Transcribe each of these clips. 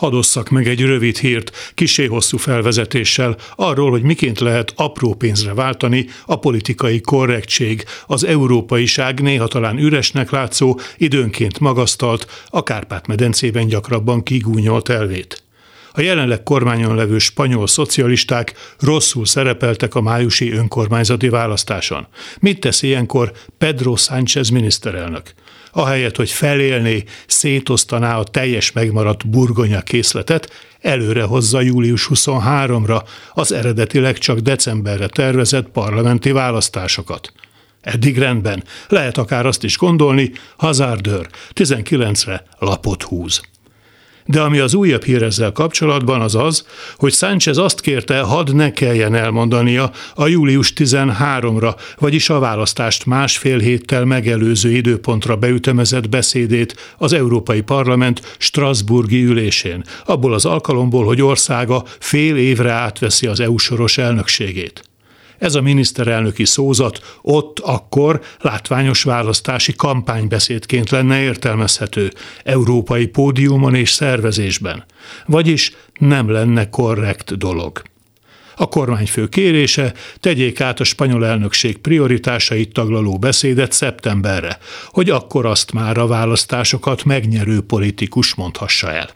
Hadosszak meg egy rövid hírt, kisé hosszú felvezetéssel arról, hogy miként lehet apró pénzre váltani a politikai korrektség, az európaiság néha talán üresnek látszó, időnként magasztalt, a Kárpát-medencében gyakrabban kigúnyolt elvét. A jelenleg kormányon levő spanyol szocialisták rosszul szerepeltek a májusi önkormányzati választáson. Mit tesz ilyenkor Pedro Sánchez miniszterelnök? ahelyett, hogy felélné, szétosztaná a teljes megmaradt burgonya készletet, előre hozza július 23-ra az eredetileg csak decemberre tervezett parlamenti választásokat. Eddig rendben, lehet akár azt is gondolni, hazárdőr, 19-re lapot húz. De ami az újabb hír ezzel kapcsolatban az az, hogy Sánchez azt kérte, hadd ne kelljen elmondania a július 13-ra, vagyis a választást másfél héttel megelőző időpontra beütemezett beszédét az Európai Parlament Strasburgi ülésén, abból az alkalomból, hogy országa fél évre átveszi az EU soros elnökségét. Ez a miniszterelnöki szózat ott akkor látványos választási kampánybeszédként lenne értelmezhető, európai pódiumon és szervezésben, vagyis nem lenne korrekt dolog. A kormányfő kérése tegyék át a spanyol elnökség prioritásait taglaló beszédet szeptemberre, hogy akkor azt már a választásokat megnyerő politikus mondhassa el.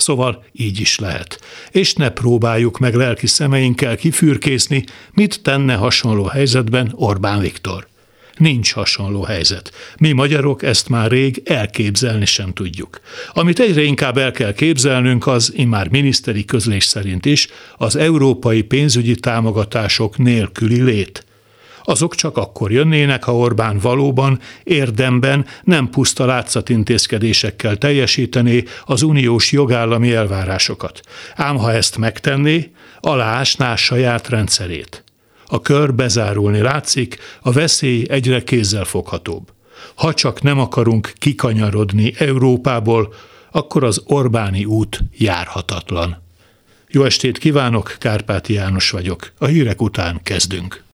Szóval így is lehet. És ne próbáljuk meg lelki szemeinkkel kifürkészni, mit tenne hasonló helyzetben Orbán Viktor. Nincs hasonló helyzet. Mi magyarok ezt már rég elképzelni sem tudjuk. Amit egyre inkább el kell képzelnünk, az immár miniszteri közlés szerint is az európai pénzügyi támogatások nélküli lét azok csak akkor jönnének, ha Orbán valóban érdemben nem puszta látszatintézkedésekkel teljesítené az uniós jogállami elvárásokat. Ám ha ezt megtenné, aláásná saját rendszerét. A kör bezárulni látszik, a veszély egyre kézzelfoghatóbb. Ha csak nem akarunk kikanyarodni Európából, akkor az Orbáni út járhatatlan. Jó estét kívánok, Kárpáti János vagyok. A hírek után kezdünk.